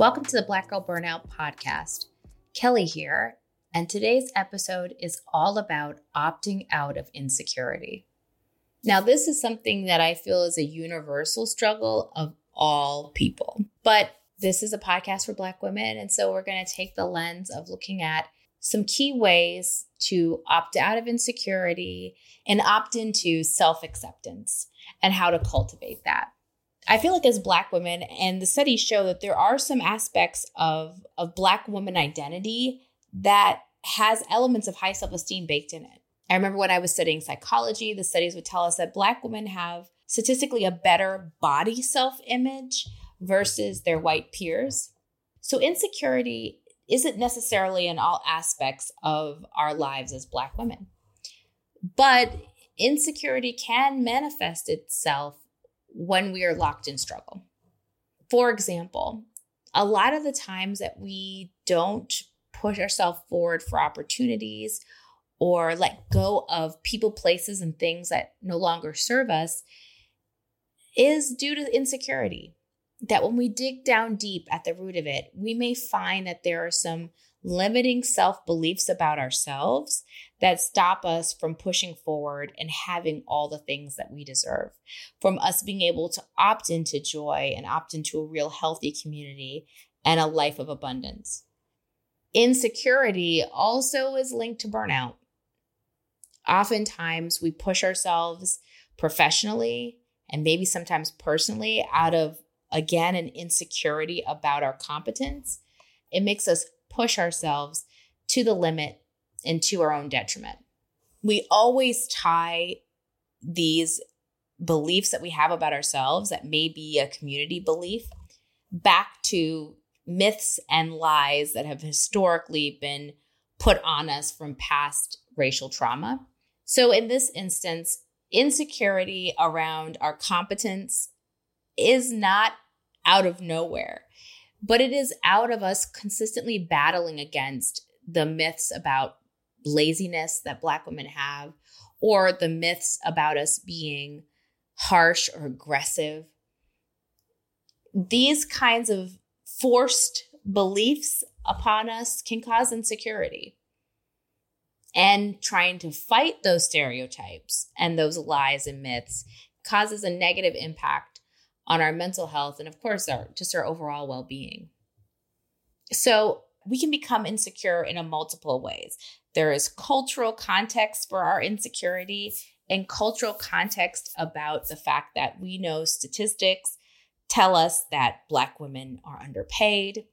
Welcome to the Black Girl Burnout Podcast. Kelley here, and today's episode is all about opting out of insecurity. Now, this is something that I feel is a universal struggle of all people, but this is a podcast for Black women. And so we're going to take the lens of looking at some key ways to opt out of insecurity and opt into self acceptance and how to cultivate that. I feel like as Black women, and the studies show that there are some aspects of, of Black woman identity that has elements of high self esteem baked in it. I remember when I was studying psychology, the studies would tell us that Black women have statistically a better body self image versus their white peers. So, insecurity isn't necessarily in all aspects of our lives as Black women, but insecurity can manifest itself when we are locked in struggle. For example, a lot of the times that we don't push ourselves forward for opportunities or let go of people, places, and things that no longer serve us is due to insecurity. That when we dig down deep at the root of it, we may find that there are some limiting self beliefs about ourselves that stop us from pushing forward and having all the things that we deserve, from us being able to opt into joy and opt into a real healthy community and a life of abundance. Insecurity also is linked to burnout. Oftentimes, we push ourselves professionally and maybe sometimes personally out of, again, an insecurity about our competence. It makes us push ourselves to the limit and to our own detriment. We always tie these beliefs that we have about ourselves, that may be a community belief, back to myths and lies that have historically been put on us from past racial trauma. So, in this instance, insecurity around our competence is not out of nowhere but it is out of us consistently battling against the myths about laziness that Black women have, or the myths about us being harsh or aggressive. These kinds of forced beliefs upon us can cause insecurity. And trying to fight those stereotypes and those lies and myths causes a negative impact on our mental health and of course our just our overall well-being. So, we can become insecure in a multiple ways. There is cultural context for our insecurity and cultural context about the fact that we know statistics tell us that black women are underpaid.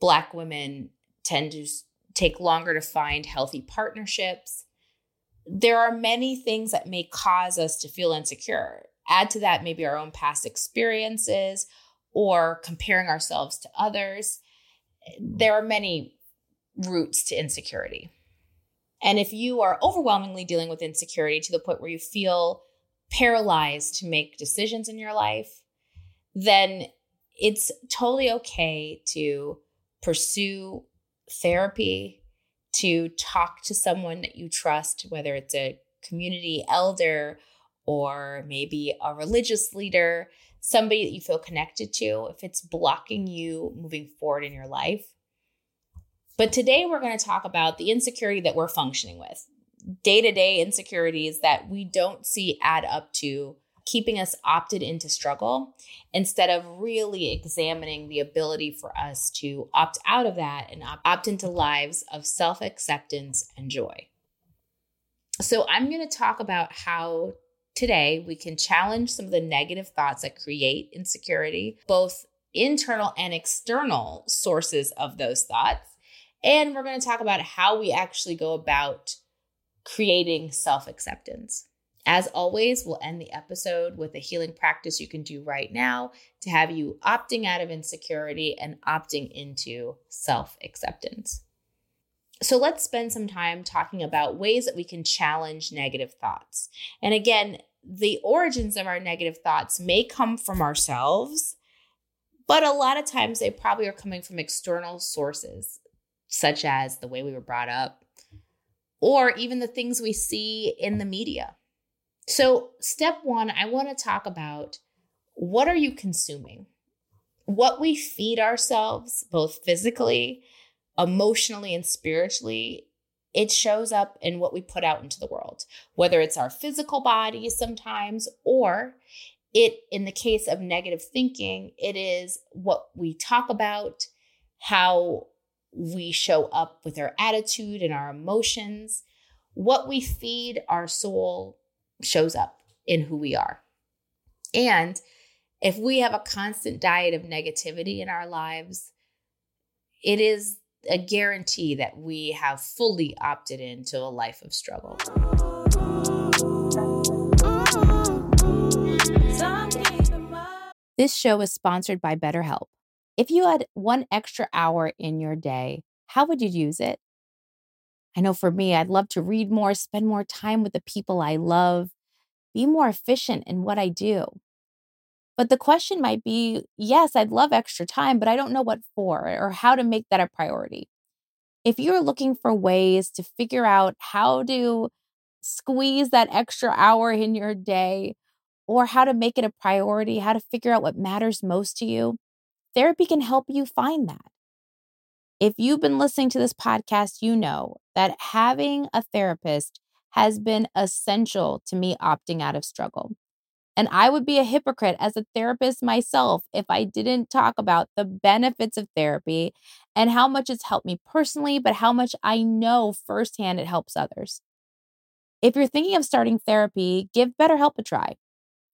Black women tend to take longer to find healthy partnerships. There are many things that may cause us to feel insecure. Add to that maybe our own past experiences or comparing ourselves to others. There are many roots to insecurity. And if you are overwhelmingly dealing with insecurity to the point where you feel paralyzed to make decisions in your life, then it's totally okay to pursue therapy, to talk to someone that you trust, whether it's a community elder or maybe a religious leader, somebody that you feel connected to, if it's blocking you moving forward in your life. But today we're going to talk about the insecurity that we're functioning with, day to day insecurities that we don't see add up to keeping us opted into struggle instead of really examining the ability for us to opt out of that and opt into lives of self acceptance and joy. So, I'm going to talk about how Today, we can challenge some of the negative thoughts that create insecurity, both internal and external sources of those thoughts. And we're going to talk about how we actually go about creating self acceptance. As always, we'll end the episode with a healing practice you can do right now to have you opting out of insecurity and opting into self acceptance. So let's spend some time talking about ways that we can challenge negative thoughts. And again, the origins of our negative thoughts may come from ourselves, but a lot of times they probably are coming from external sources, such as the way we were brought up, or even the things we see in the media. So, step one, I want to talk about what are you consuming? What we feed ourselves, both physically, emotionally, and spiritually, it shows up in what we put out into the world, whether it's our physical body sometimes, or it, in the case of negative thinking, it is what we talk about, how we show up with our attitude and our emotions. What we feed our soul shows up in who we are. And if we have a constant diet of negativity in our lives, it is a guarantee that we have fully opted into a life of struggle. This show is sponsored by BetterHelp. If you had one extra hour in your day, how would you use it? I know for me, I'd love to read more, spend more time with the people I love, be more efficient in what I do. But the question might be yes, I'd love extra time, but I don't know what for or how to make that a priority. If you're looking for ways to figure out how to squeeze that extra hour in your day or how to make it a priority, how to figure out what matters most to you, therapy can help you find that. If you've been listening to this podcast, you know that having a therapist has been essential to me opting out of struggle. And I would be a hypocrite as a therapist myself if I didn't talk about the benefits of therapy and how much it's helped me personally, but how much I know firsthand it helps others. If you're thinking of starting therapy, give BetterHelp a try.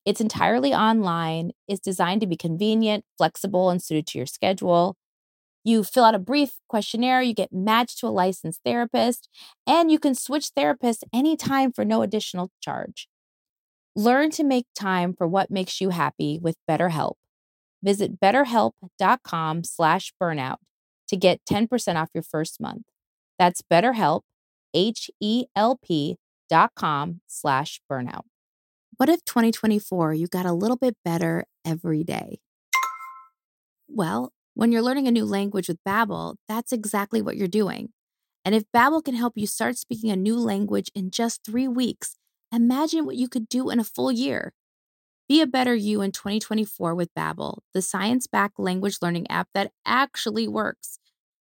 It's entirely online, it's designed to be convenient, flexible, and suited to your schedule. You fill out a brief questionnaire, you get matched to a licensed therapist, and you can switch therapists anytime for no additional charge. Learn to make time for what makes you happy with BetterHelp. Visit betterhelp.com slash burnout to get 10% off your first month. That's betterhelp, H-E-L-P dot com slash burnout. What if 2024 you got a little bit better every day? Well, when you're learning a new language with Babbel, that's exactly what you're doing. And if Babbel can help you start speaking a new language in just three weeks, imagine what you could do in a full year. Be a better you in 2024 with Babbel, the science-backed language learning app that actually works.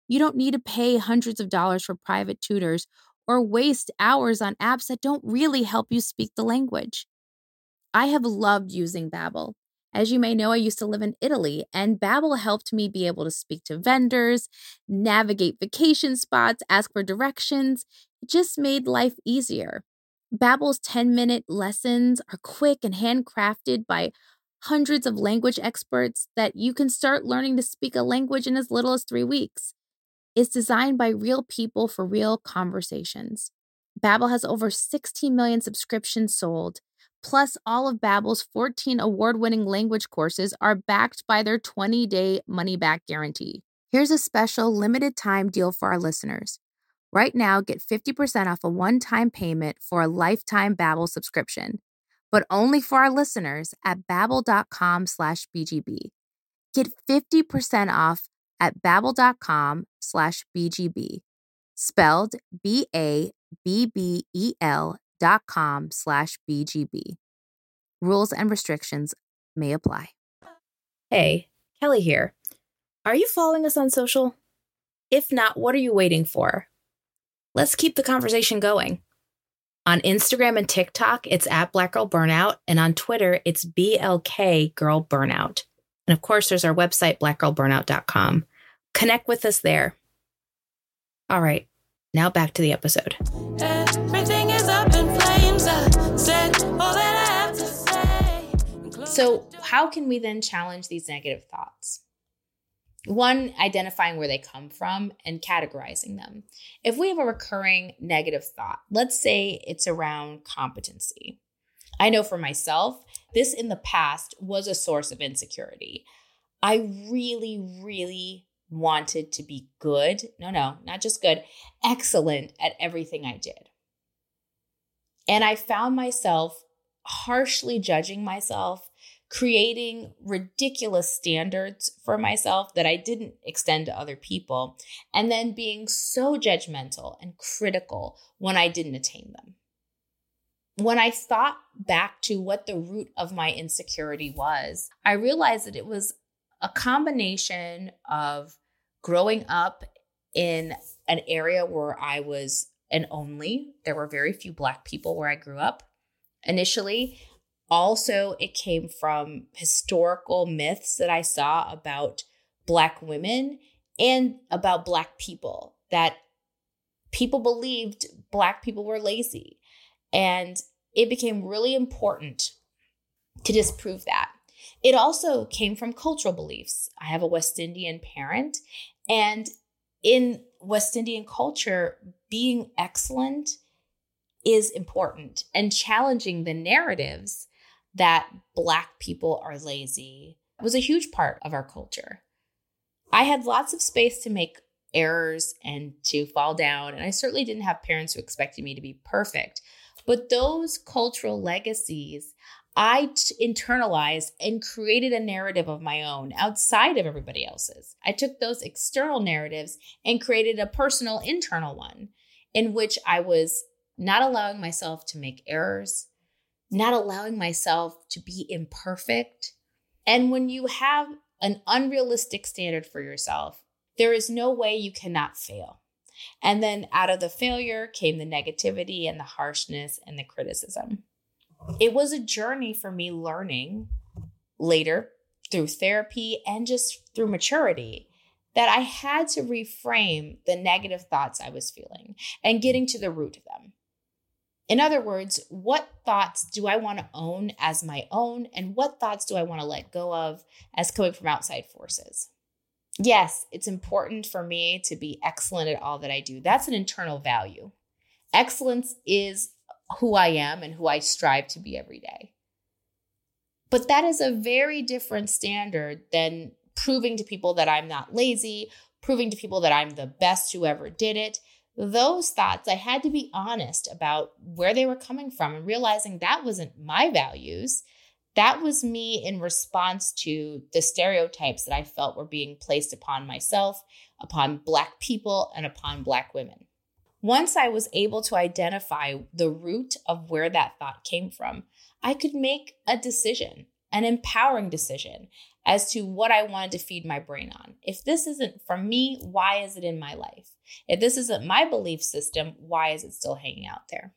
You don't need to pay hundreds of dollars for private tutors or waste hours on apps that don't really help you speak the language. I have loved using Babbel. As you may know, I used to live in Italy, and Babbel helped me be able to speak to vendors, navigate vacation spots, ask for directions. It just made life easier. Babbel's 10-minute lessons are quick and handcrafted by hundreds of language experts that you can start learning to speak a language in as little as 3 weeks. It's designed by real people for real conversations. Babbel has over 16 million subscriptions sold Plus, all of Babbel's 14 award-winning language courses are backed by their 20-day money-back guarantee. Here's a special limited-time deal for our listeners. Right now, get 50% off a one-time payment for a lifetime Babbel subscription, but only for our listeners at babbel.com slash BGB. Get 50% off at babbel.com slash BGB, spelled B-A-B-B-E-L dot com slash BGB. Rules and restrictions may apply. Hey, Kelley here. Are you following us on social? If not, what are you waiting for? Let's keep the conversation going. On Instagram and TikTok, it's at Black Girl Burnout, and on Twitter, it's BLK Girl Burnout. And of course, there's our website, blackgirlburnout.com. Connect with us there. All right, now back to the episode. Everything is up in flames. I said all that I have to say. So, how can we then challenge these negative thoughts? One, identifying where they come from and categorizing them. If we have a recurring negative thought, let's say it's around competency. I know for myself, this in the past was a source of insecurity. I really, really wanted to be good. No, no, not just good, excellent at everything I did. And I found myself harshly judging myself, creating ridiculous standards for myself that I didn't extend to other people, and then being so judgmental and critical when I didn't attain them. When I thought back to what the root of my insecurity was, I realized that it was a combination of growing up in an area where I was an only, there were very few Black people where I grew up initially. Also, it came from historical myths that I saw about Black women and about Black people, that people believed Black people were lazy. And it became really important to disprove that. It also came from cultural beliefs. I have a West Indian parent, and in West Indian culture, being excellent is important and challenging the narratives that Black people are lazy was a huge part of our culture. I had lots of space to make errors and to fall down, and I certainly didn't have parents who expected me to be perfect. But those cultural legacies I t- internalized and created a narrative of my own outside of everybody else's. I took those external narratives and created a personal internal one in which I was not allowing myself to make errors, not allowing myself to be imperfect. And when you have an unrealistic standard for yourself, there is no way you cannot fail. And then out of the failure came the negativity and the harshness and the criticism it was a journey for me learning later through therapy and just through maturity that I had to reframe the negative thoughts I was feeling and getting to the root of them. In other words, what thoughts do I want to own as my own, and what thoughts do I want to let go of as coming from outside forces? Yes, it's important for me to be excellent at all that I do. That's an internal value. Excellence is who I am and who I strive to be every day. But that is a very different standard than proving to people that I'm not lazy, proving to people that I'm the best who ever did it. Those thoughts, I had to be honest about where they were coming from and realizing that wasn't my values. That was me in response to the stereotypes that I felt were being placed upon myself, upon Black people, and upon Black women. Once I was able to identify the root of where that thought came from, I could make a decision, an empowering decision as to what I wanted to feed my brain on. If this isn't from me, why is it in my life? If this isn't my belief system, why is it still hanging out there?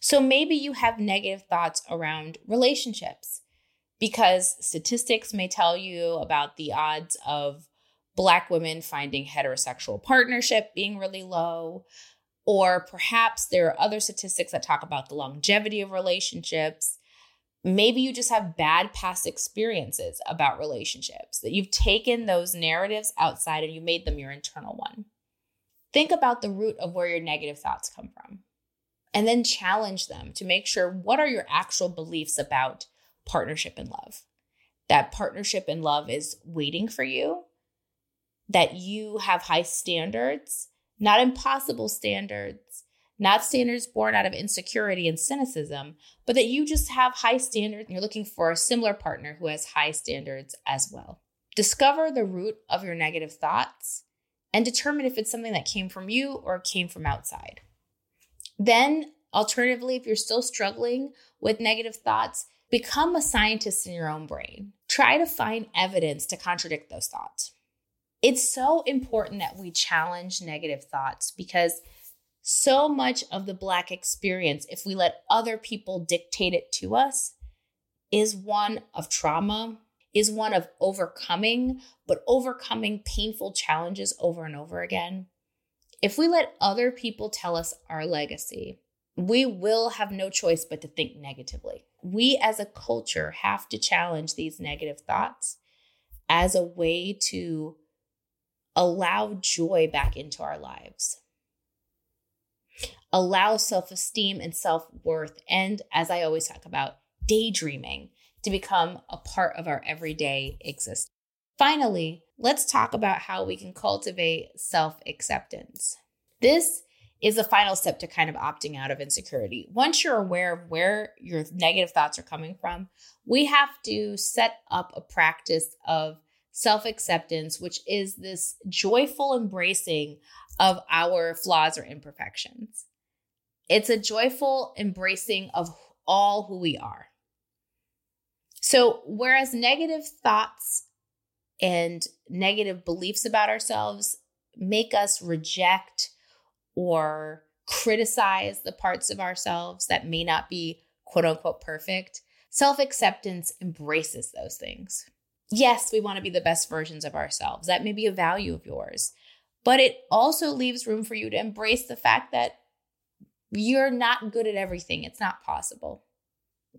So maybe you have negative thoughts around relationships because statistics may tell you about the odds of Black women finding heterosexual partnership being really low. Or perhaps there are other statistics that talk about the longevity of relationships. Maybe you just have bad past experiences about relationships, that you've taken those narratives outside and you made them your internal one. Think about the root of where your negative thoughts come from and then challenge them to make sure what are your actual beliefs about partnership and love. That partnership and love is waiting for you, that you have high standards, not impossible standards, not standards born out of insecurity and cynicism, but that you just have high standards and you're looking for a similar partner who has high standards as well. Discover the root of your negative thoughts and determine if it's something that came from you or came from outside. Then, alternatively, if you're still struggling with negative thoughts, become a scientist in your own brain. Try to find evidence to contradict those thoughts. It's so important that we challenge negative thoughts because so much of the Black experience, if we let other people dictate it to us, is one of trauma, is one of overcoming, but overcoming painful challenges over and over again. If we let other people tell us our legacy, we will have no choice but to think negatively. We as a culture have to challenge these negative thoughts as a way to allow joy back into our lives. Allow self esteem and self worth, and as I always talk about, daydreaming to become a part of our everyday existence. Finally, let's talk about how we can cultivate self acceptance. This is the final step to kind of opting out of insecurity. Once you're aware of where your negative thoughts are coming from, we have to set up a practice of self acceptance, which is this joyful embracing of our flaws or imperfections. It's a joyful embracing of all who we are. So, whereas negative thoughts and negative beliefs about ourselves make us reject or criticize the parts of ourselves that may not be quote unquote perfect, self acceptance embraces those things. Yes, we want to be the best versions of ourselves. That may be a value of yours, but it also leaves room for you to embrace the fact that you're not good at everything. It's not possible.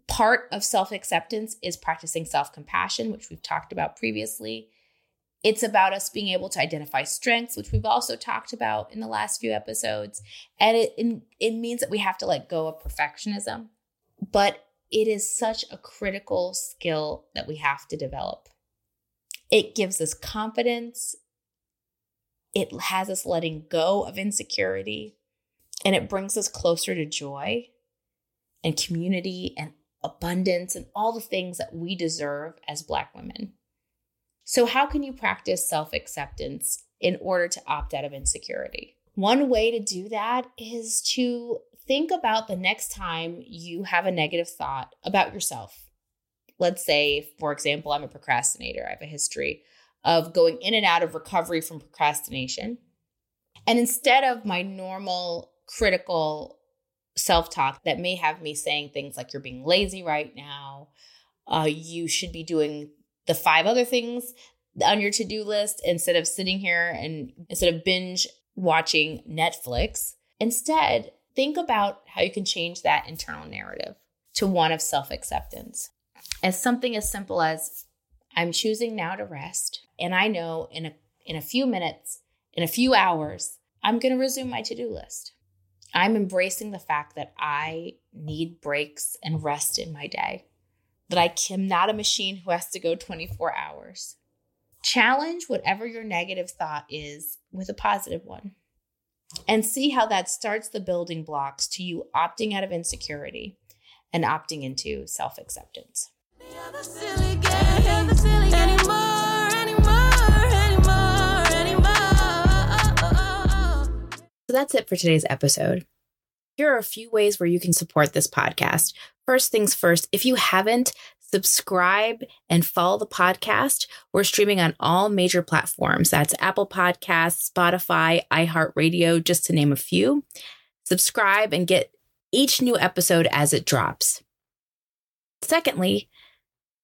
Part of self acceptance is practicing self compassion, which we've talked about previously. It's about us being able to identify strengths, which we've also talked about in the last few episodes. And it, it means that we have to let go of perfectionism. But it is such a critical skill that we have to develop. It gives us confidence, it has us letting go of insecurity, and it brings us closer to joy and community and abundance and all the things that we deserve as Black women. So, how can you practice self acceptance in order to opt out of insecurity? One way to do that is to think about the next time you have a negative thought about yourself. Let's say, for example, I'm a procrastinator. I have a history of going in and out of recovery from procrastination. And instead of my normal critical self talk that may have me saying things like, you're being lazy right now, uh, you should be doing the five other things on your to-do list instead of sitting here and instead of binge watching Netflix. Instead, think about how you can change that internal narrative to one of self-acceptance. As something as simple as I'm choosing now to rest and I know in a in a few minutes, in a few hours, I'm going to resume my to-do list. I'm embracing the fact that I need breaks and rest in my day that I am not a machine who has to go 24 hours. Challenge whatever your negative thought is with a positive one and see how that starts the building blocks to you opting out of insecurity and opting into self acceptance. So that's it for today's episode. Here are a few ways where you can support this podcast. First things first, if you haven't, subscribe and follow the podcast. We're streaming on all major platforms. That's Apple Podcasts, Spotify, iHeartRadio, just to name a few. Subscribe and get each new episode as it drops. Secondly,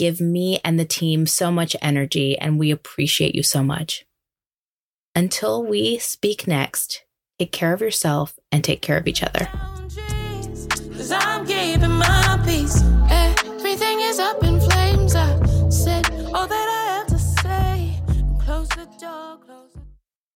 give me and the team so much energy, and we appreciate you so much. Until we speak next, take care of yourself and take care of each other. That I have to say. Close the door.